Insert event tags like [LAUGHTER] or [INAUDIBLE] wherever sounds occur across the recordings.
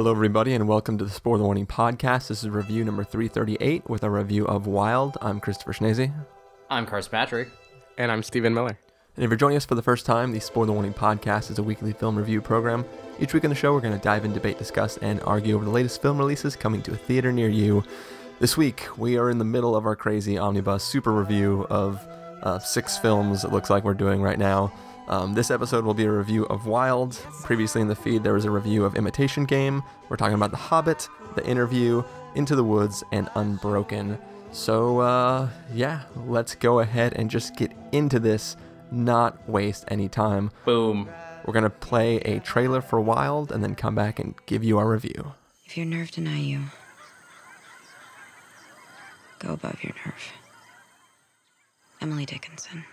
Hello, everybody, and welcome to the Spoiler Warning Podcast. This is review number 338 with a review of Wild. I'm Christopher Schnese. I'm Carson Patrick. And I'm Stephen Miller. And if you're joining us for the first time, the Spoiler Warning Podcast is a weekly film review program. Each week on the show, we're going to dive in, debate, discuss, and argue over the latest film releases coming to a theater near you. This week, we are in the middle of our crazy omnibus super review of uh, six films, it looks like we're doing right now. Um, this episode will be a review of Wild. Previously in the feed, there was a review of Imitation Game. We're talking about The Hobbit, The Interview, Into the Woods, and Unbroken. So, uh, yeah, let's go ahead and just get into this, not waste any time. Boom. We're going to play a trailer for Wild and then come back and give you our review. If your nerve deny you, go above your nerve. Emily Dickinson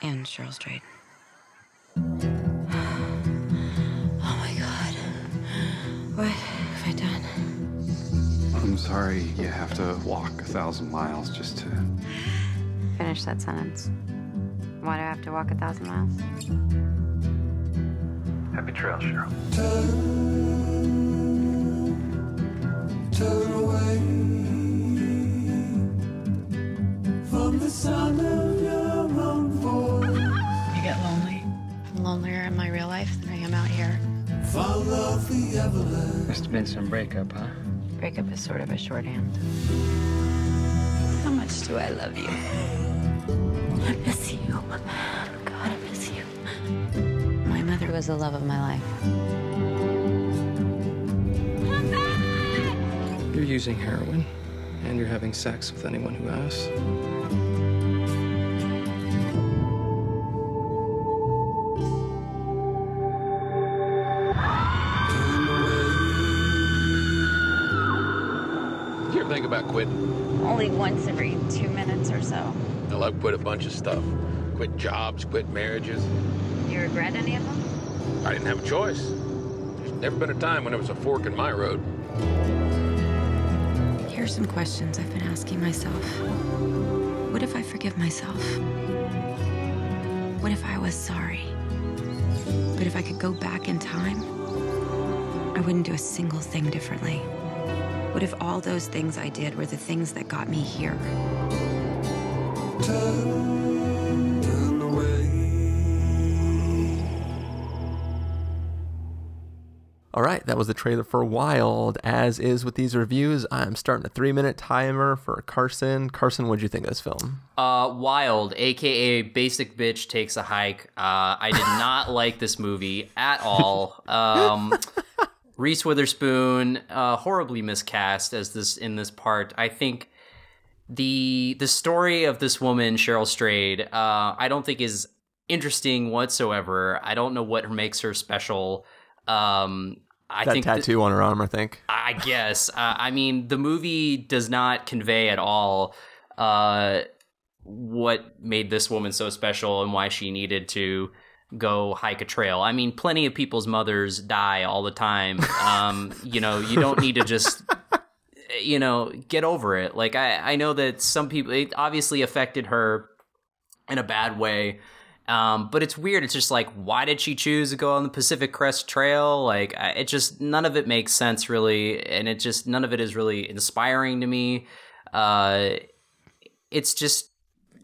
and Cheryl Strayed. [SIGHS] Oh my god. What have I done? I'm sorry you have to walk a thousand miles just to. Finish that sentence. Why do I have to walk a thousand miles? Happy trails, Cheryl. You lonelier in my real life than I am out here. Must have been some breakup, huh? Breakup is sort of a shorthand. How much do I love you? I miss you. God, I miss you. My mother was the love of my life. You're using heroin, and you're having sex with anyone who asks. Ever think about quitting? Only once every two minutes or so. Well, I've quit a bunch of stuff. Quit jobs, quit marriages. You regret any of them? I didn't have a choice. There's never been a time when there was a fork in my road. Here are some questions I've been asking myself. What if I forgive myself? What if I was sorry? But if I could go back in time, I wouldn't do a single thing differently. What if all those things I did were the things that got me here? All right, that was the trailer for Wild. As is with these reviews, I'm starting a three minute timer for Carson. Carson, what'd you think of this film? Uh, Wild, aka Basic Bitch Takes a Hike. Uh, I did not [LAUGHS] like this movie at all. Um, Reese Witherspoon, uh, horribly miscast as this in this part. I think the the story of this woman, Cheryl Strayed, uh, I don't think is interesting whatsoever. I don't know what makes her special. Um, I that think th- tattoo on her arm, I think. I guess. [LAUGHS] Uh, I mean, the movie does not convey at all uh, what made this woman so special and why she needed to go hike a trail. I mean, plenty of people's mothers die all the time. Um, you know, you don't need to just. [LAUGHS] You know, get over it. Like I, I know that some people it obviously affected her in a bad way. Um, but it's weird. It's just like, why did she choose to go on the Pacific Crest Trail? Like, I- it just none of it makes sense really, and it just none of it is really inspiring to me. Uh, it's just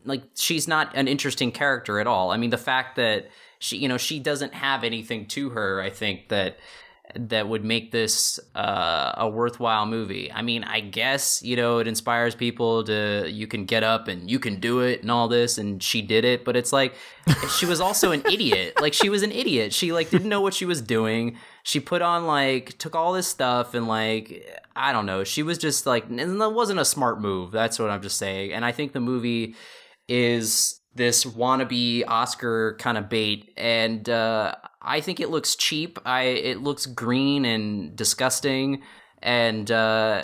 like she's not an interesting character at all. I mean, the fact that she, you know, she doesn't have anything to her. I think that that would make this uh, a worthwhile movie. I mean, I guess you know it inspires people to you can get up and you can do it and all this, and she did it. But it's like she was also an [LAUGHS] idiot. Like she was an idiot. She like didn't know what she was doing. She put on like took all this stuff and like I don't know. She was just like and that wasn't a smart move. That's what I'm just saying. And I think the movie is this wannabe Oscar kind of bait, and uh, I think it looks cheap. I it looks green and disgusting, and uh,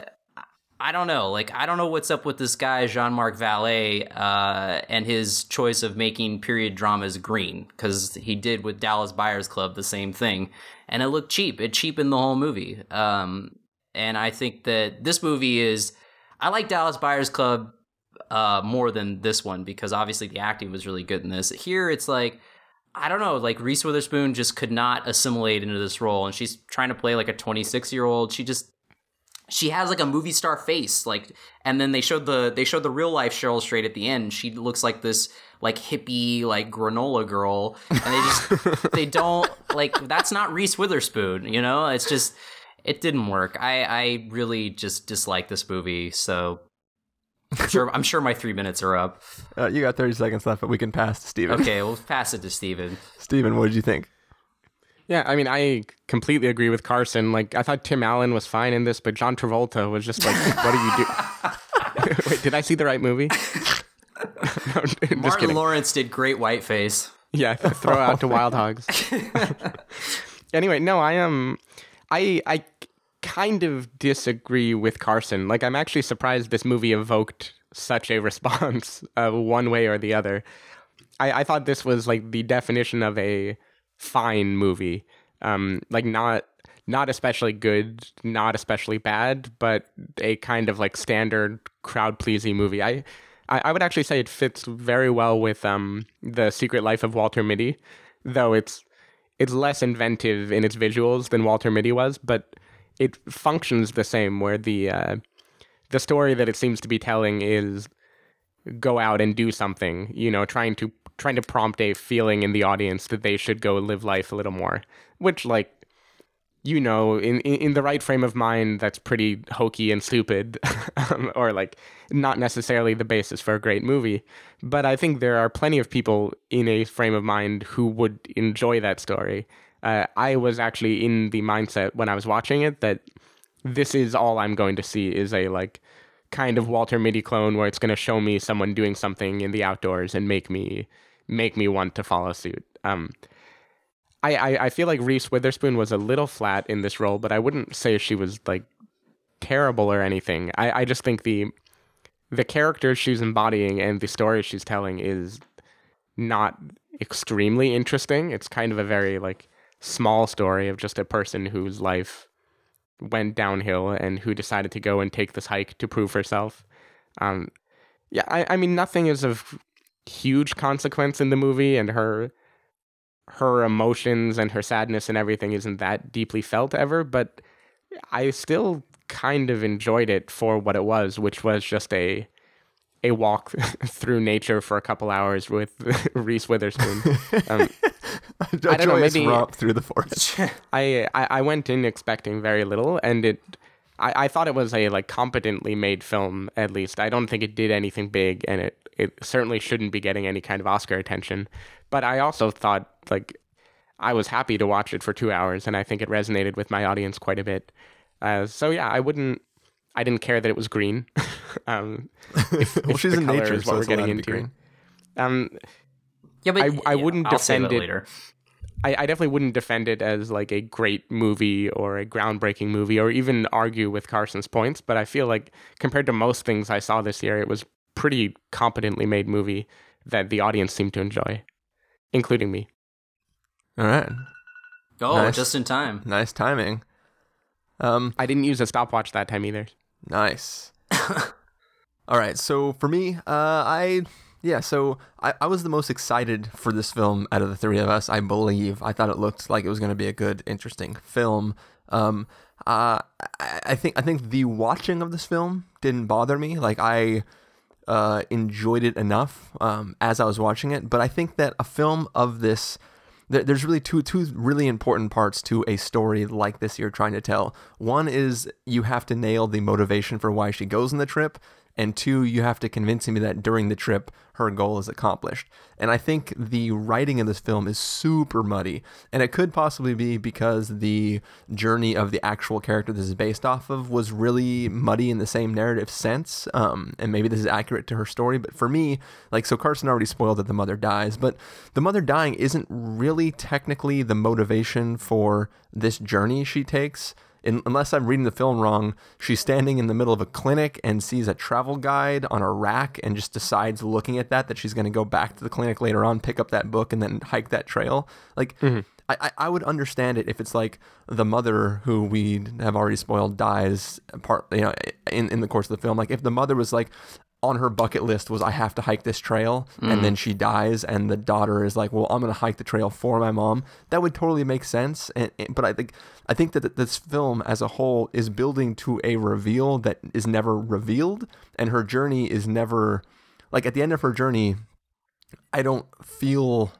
I don't know. Like I don't know what's up with this guy Jean Marc Vallée uh, and his choice of making period dramas green because he did with Dallas Buyers Club the same thing, and it looked cheap. It cheapened the whole movie. Um, and I think that this movie is. I like Dallas Buyers Club uh, more than this one because obviously the acting was really good in this. Here, it's like I don't know, like Reese Witherspoon just could not assimilate into this role, and she's trying to play like a 26 year old. She just she has like a movie star face, like, and then they showed the they showed the real life Cheryl Strayed at the end. She looks like this like hippie like granola girl, and they just [LAUGHS] they don't like that's not Reese Witherspoon, you know. It's just it didn't work. I I really just dislike this movie, so I'm sure I'm sure my three minutes are up. Uh, you got 30 seconds left, but we can pass to Stephen. Okay, we'll pass it to Stephen. [LAUGHS] Stephen, what did you think? Yeah, I mean, I completely agree with Carson. Like, I thought Tim Allen was fine in this, but John Travolta was just like, [LAUGHS] "What do you do? [LAUGHS] Wait, did I see the right movie? no, just Martin kidding. Lawrence did great whiteface. Yeah, throw out to Wild Hogs. anyway, no, I am. I I kind of disagree with Carson. Like, I'm actually surprised this movie evoked such a [LAUGHS] response, uh, one way or the other. I, I thought this was like the definition of a fine movie. Um, like not not especially good, not especially bad, but a kind of like standard crowd pleasing movie. I, I I would actually say it fits very well with um the Secret Life of Walter Mitty, though it's it's less inventive in its visuals than Walter Mitty was, but it functions the same. Where the uh, the story that it seems to be telling is go out and do something, you know, trying to trying to prompt a feeling in the audience that they should go live life a little more, which like you know, in, in, the right frame of mind, that's pretty hokey and stupid, [LAUGHS] um, or like not necessarily the basis for a great movie. But I think there are plenty of people in a frame of mind who would enjoy that story. Uh, I was actually in the mindset when I was watching it that this is all I'm going to see is a like kind of Walter Mitty clone where it's going to show me someone doing something in the outdoors and make me make me want to follow suit. Um, I, I, I feel like Reese Witherspoon was a little flat in this role, but I wouldn't say she was like terrible or anything. I, I just think the the characters she's embodying and the story she's telling is not extremely interesting. It's kind of a very like small story of just a person whose life went downhill and who decided to go and take this hike to prove herself. Um, yeah, I, I mean nothing is of huge consequence in the movie, and her her emotions and her sadness and everything isn't that deeply felt ever, but I still kind of enjoyed it for what it was, which was just a a walk [LAUGHS] through nature for a couple hours with [LAUGHS] Reese Witherspoon. Um, [LAUGHS] [LAUGHS] I don't know, maybe- romp through the forest. [LAUGHS] I, I I went in expecting very little, and it. I, I thought it was a like competently made film. At least I don't think it did anything big, and it it certainly shouldn't be getting any kind of Oscar attention. But I also thought like I was happy to watch it for two hours, and I think it resonated with my audience quite a bit. Uh, so yeah, I wouldn't. I didn't care that it was green. [LAUGHS] um, if, well, if she's in nature, is so what we're getting into. green. Um, Yeah, but I- I yeah, wouldn't I'll defend it. later. I, I definitely wouldn't defend it as like a great movie or a groundbreaking movie or even argue with Carson's points, but I feel like compared to most things I saw this year, it was pretty competently made movie that the audience seemed to enjoy, including me. All right. Oh, Nice. just in time. Nice timing. Um, I didn't use a stopwatch that time either. Nice. [LAUGHS] All right, so for me, uh, I yeah, so I, I was the most excited for this film out of the three of us. I believe I thought it looked like it was going to be a good, interesting film. Um, uh, I, I think I think the watching of this film didn't bother me. Like I uh, enjoyed it enough um, as I was watching it, but I think that a film of this there- there's really two two really important parts to a story like this you're trying to tell. One is you have to nail the motivation for why she goes on the trip, and two, you have to convince me that during the trip her goal is accomplished. And I think the writing in this film is super muddy, and it could possibly be because the journey of the actual character this is based off of was really muddy in the same narrative sense. Um, and maybe this is accurate to her story, but for me, like, so Carson already spoiled that the mother dies, but the mother dying isn't really technically the motivation for this journey she takes. In, unless I'm reading the film wrong, she's standing in the middle of a clinic and sees a travel guide on a rack and just decides, looking at that, that she's going to go back to the clinic later on, pick up that book, and then hike that trail. Like, mm-hmm. I, I, I would understand it if it's like the mother who we have already spoiled dies part, you know, in, in the course of the film. Like, if the mother was like, on her bucket list was I have to hike this trail, and mm. then she dies, and the daughter is like, "Well, I'm gonna hike the trail for my mom." That would totally make sense. And, and- but I think I think that this film as a whole is building to a reveal that is never revealed, and her journey is never like at the end of her journey. I don't feel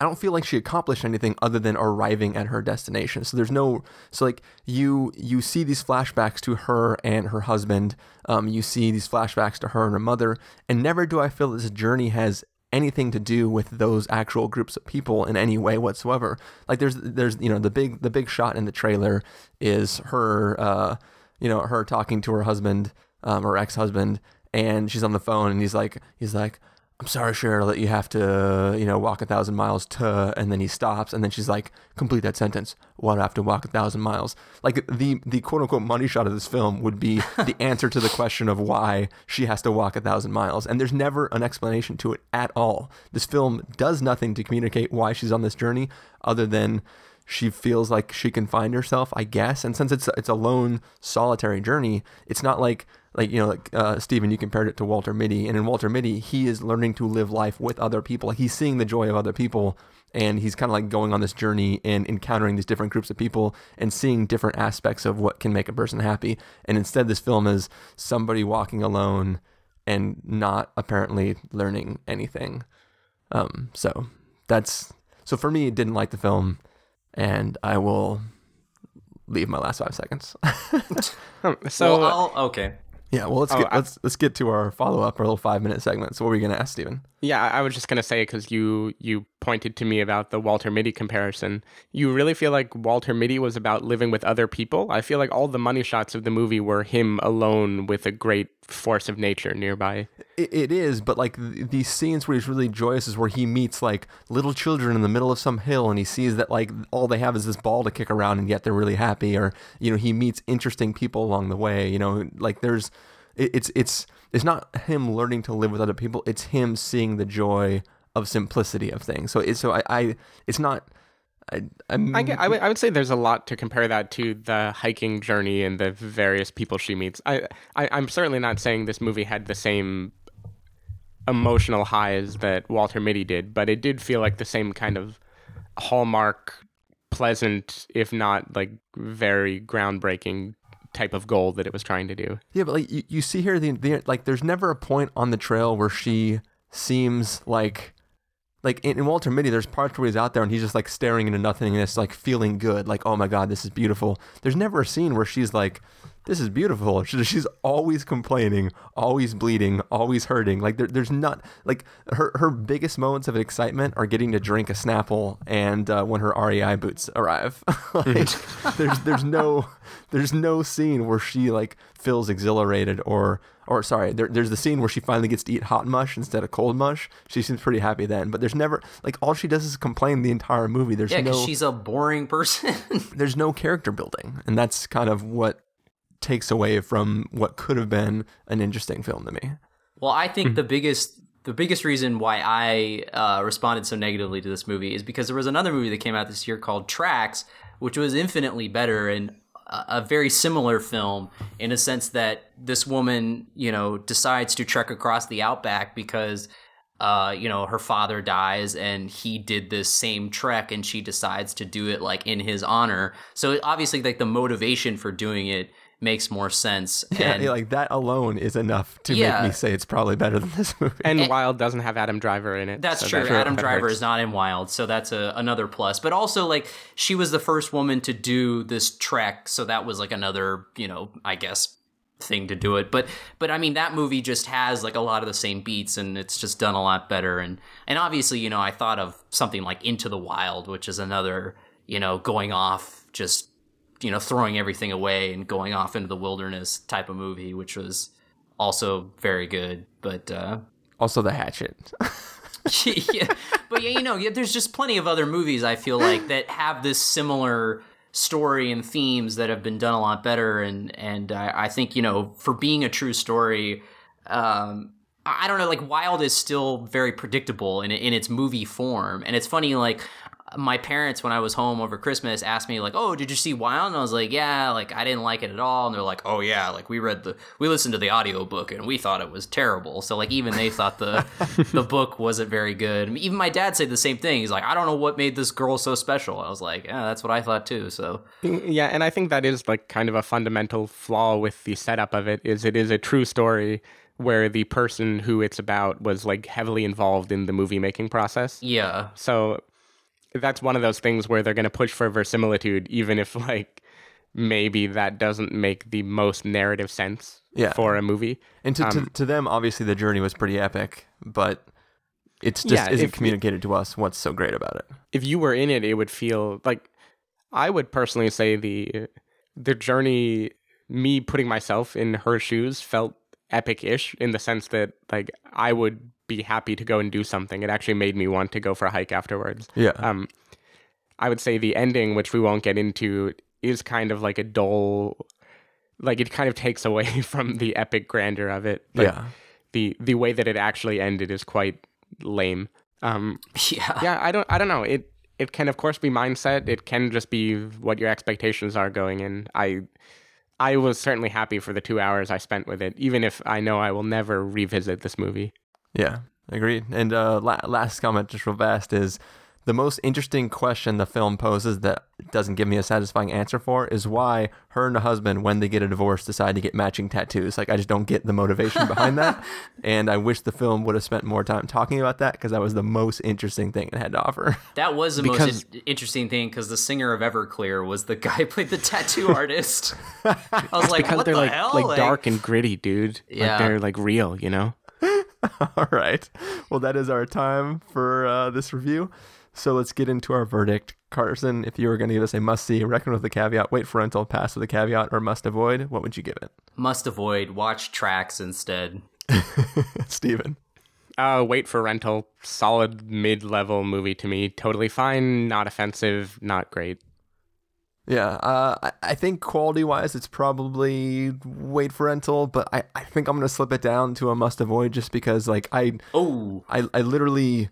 I don't feel like she accomplished anything other than arriving at her destination. So there's no so like you you see these flashbacks to her and her husband. Um, you see these flashbacks to her and her mother, and never do I feel this journey has anything to do with those actual groups of people in any way whatsoever. Like there's there's you know the big the big shot in the trailer is her uh you know her talking to her husband um, her ex husband, and she's on the phone, and he's like he's like. I'm sorry, Cheryl, that you have to, you know, walk a thousand miles to, and then he stops, and then she's like, complete that sentence. What, I have to walk a thousand miles? Like the the quote unquote money shot of this film would be the [LAUGHS] answer to the question of why she has to walk a thousand miles, and there's never an explanation to it at all. This film does nothing to communicate why she's on this journey, other than she feels like she can find herself, I guess. And since it's it's a lone, solitary journey, it's not like like you know, like uh, Stephen, you compared it to Walter Mitty, and in Walter Mitty, he is learning to live life with other people. He's seeing the joy of other people, and he's kind of like going on this journey and encountering these different groups of people and seeing different aspects of what can make a person happy. And instead, this film is somebody walking alone and not apparently learning anything. Um, so that's so for me, didn't like the film, and I will leave my last five seconds. [LAUGHS] Um, so well, I'll, okay. yeah, well let's Oh, get I- let's let's get to our follow up, our little five minute segment. So what were you gonna ask, Stephen? Yeah, I I was just gonna say because you you pointed to me about the Walter Mitty comparison. You really feel like Walter Mitty was about living with other people. I feel like all the money shots of the movie were him alone with a great force of nature nearby. It, it is, but like th- these scenes where he's really joyous is where he meets like little children in the middle of some hill, and he sees that like all they have is this ball to kick around, and yet they're really happy. Or you know, he meets interesting people along the way. You know, like there's it, it's it's it's not him learning to live with other people. It's him seeing the joy of simplicity of things. So it's so I, I it's not. I, I'm, I, would I would say there's a lot to compare that to the hiking journey and the various people she meets. I, I I'm certainly not saying this movie had the same emotional highs that Walter Mitty did, but it did feel like the same kind of hallmark, pleasant, if not like very groundbreaking type of goal that it was trying to do. Yeah, but like you, you see here, the, the like, there's never a point on the trail where she seems like, like in, in Walter Mitty, there's parts where he's out there and he's just like staring into nothingness, like feeling good, like oh my god, this is beautiful. There's never a scene where she's like, this is beautiful. [LAUGHS] She's always complaining, always bleeding, always hurting. Like there, there's not like her her biggest moments of excitement are getting to drink a Snapple and uh, when her REI boots arrive. [LAUGHS] like, there's there's no there's no scene where she like feels exhilarated or or sorry there, there's the scene where she finally gets to eat hot mush instead of cold mush she seems pretty happy then but there's never like all she does is complain the entire movie there's Yeah, because no she's a boring person. [LAUGHS] there's no character building and that's kind of what takes away from what could have been an interesting film to me Well, I think the biggest the biggest reason why I uh, responded so negatively to this movie is because there was another movie that came out this year called Tracks, which was infinitely better and a, a very similar film in a sense that this woman, you know, decides to trek across the outback because. Uh, you know, her father dies and he did this same trek and she decides to do it like in his honor. So obviously like the motivation for doing it makes more sense. [LAUGHS] yeah, and, yeah, like that alone is enough to Yeah. make me say it's probably better than this movie And Wild doesn't have Adam Driver in it. That's so true. that- Adam Driver hurts. is not in Wild, so that's a, another plus. But also, like, she was the first woman to do this trek, so that was like another, you know, I guess thing to do it. But but I mean, that movie just has like a lot of the same beats, and it's just done a lot better. And and obviously, you know, I thought of something like Into the Wild, which is another, you know, going off just you know throwing everything away and going off into the wilderness type of movie, which was also very good. But uh, also the hatchet [LAUGHS] [LAUGHS] yeah, but yeah, you know, yeah, there's just plenty of other movies I feel like [LAUGHS] that have this similar story and themes that have been done a lot better, and and I, I think you know, for being a true story, um, I I don't know, like Wild is still very predictable in in its movie form, and it's funny, like my parents when I was home over Christmas asked me like, "Oh, did you see Wild?" And I was like, "Yeah, like I didn't like it at all." And they're like, "Oh yeah, like we read the we listened to the audiobook and we thought it was terrible." So like even they thought the [LAUGHS] the book wasn't very good. Even my dad said the same thing. He's like, "I don't know what made this girl so special." I was like, "Yeah, that's what I thought too." So mm, Yeah, and I think that is like kind of a fundamental flaw with the setup of it is it is a true story where the person who it's about was like heavily involved in the movie making process. yeah, So that's one of those things where they're going to push for verisimilitude, even if like maybe that doesn't make the most narrative sense Yeah. for a movie. And to, to, Um, to them, obviously, the journey was pretty epic, but it's just Yeah, isn't communicated to us what's so great about it. If you were in it, it would feel like I would personally say the the journey, me putting myself in her shoes, felt epic-ish in the sense that like I would be happy to go and do something. It actually made me want to go for a hike afterwards. Yeah. Um, I would say the ending, which we won't get into, is kind of like a dull, like it kind of takes [LAUGHS] away from the epic grandeur of it. Like, yeah. The the way that it actually ended is quite lame. Um, yeah, yeah, I don't I don't know. It it can of course be mindset. It can just be what your expectations are going in. I I was certainly happy for the two hours I spent with it, even if I know I will never revisit this movie. Yeah, agreed. And uh, la- last comment, just real fast, is the most interesting question the film poses that doesn't give me a satisfying answer for is why her and her husband, when they get a divorce, decide to get matching tattoos. Like, I just don't get the motivation behind that. [LAUGHS] And I wish the film would have spent more time talking about that because that was the most interesting thing it had to offer. [LAUGHS] that was the Because- most in- interesting thing because the singer of Everclear was the guy who played the tattoo artist. [LAUGHS] I was like, Because what they're the like hell? like dark and gritty, dude. Yeah. Like they're like real, you know? [LAUGHS] All right. Well, that is our time for uh, this review. So let's get into our verdict. Carson, if you were going to give us a must see, recommend with a caveat, wait for rental, pass with a caveat, or must avoid, what would you give it? Must avoid. Watch tracks instead. [LAUGHS] Stephen. Uh, wait for rental. Solid mid-level movie to me. Totally fine. Not offensive. Not great. Yeah, uh, I, I think quality wise, it's probably wait for rental, but I, I think I'm gonna slip it down to a must avoid just because like I Oh, I, I literally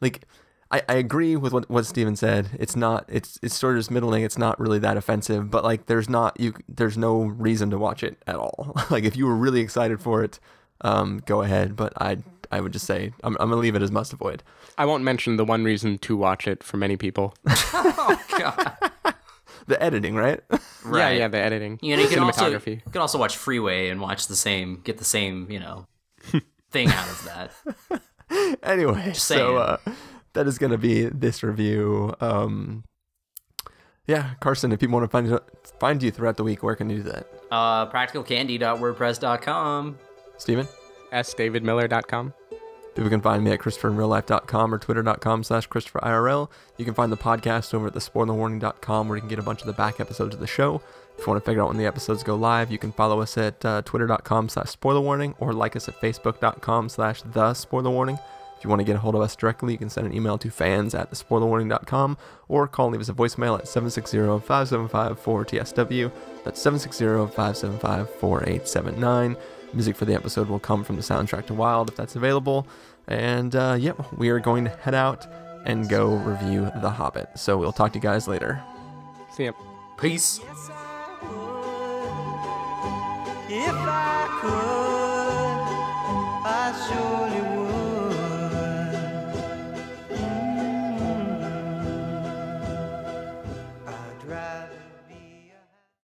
like I, I agree with what, what Stephen said. It's not it's it's sort of just middling. It's not really that offensive, but like there's not you there's no reason to watch it at all. [LAUGHS] like if you were really excited for it, um, go ahead. But I I would just say I'm I'm gonna leave it as must avoid. I won't mention the one reason to watch it for many people. [LAUGHS] oh God. The editing, right? Right. [LAUGHS] Yeah, yeah, the editing. You know, you can also you cinematography. can also watch Freeway and watch the same, get the same, you know, [LAUGHS] thing out of that. anyway, so uh, that is going to be this review. Um, yeah, Carson, if people want to find you, find you throughout the week, where can you do that? Uh, practicalcandy.wordpress.com. Stephen? sdavidmiller.com. People can find me at ChristopherInRealLife.com or Twitter.com slash ChristopherIRL. You can find the podcast over at thespoilerwarning.com where you can get a bunch of the back episodes of the show. If you want to figure out when the episodes go live, you can follow us at uh, Twitter.com slash SpoilerWarning or like us at Facebook.com slash The. If you want to get a hold of us directly, you can send an email to fans at thespoilerwarning.com or call and leave us a voicemail at 760-575-4TSW. That's 760-575-4879. Music for the episode will come from the soundtrack to Wild if that's available. And uh, yep, we are going to head out and go review The Hobbit. So we'll talk to you guys later. See ya. Peace. If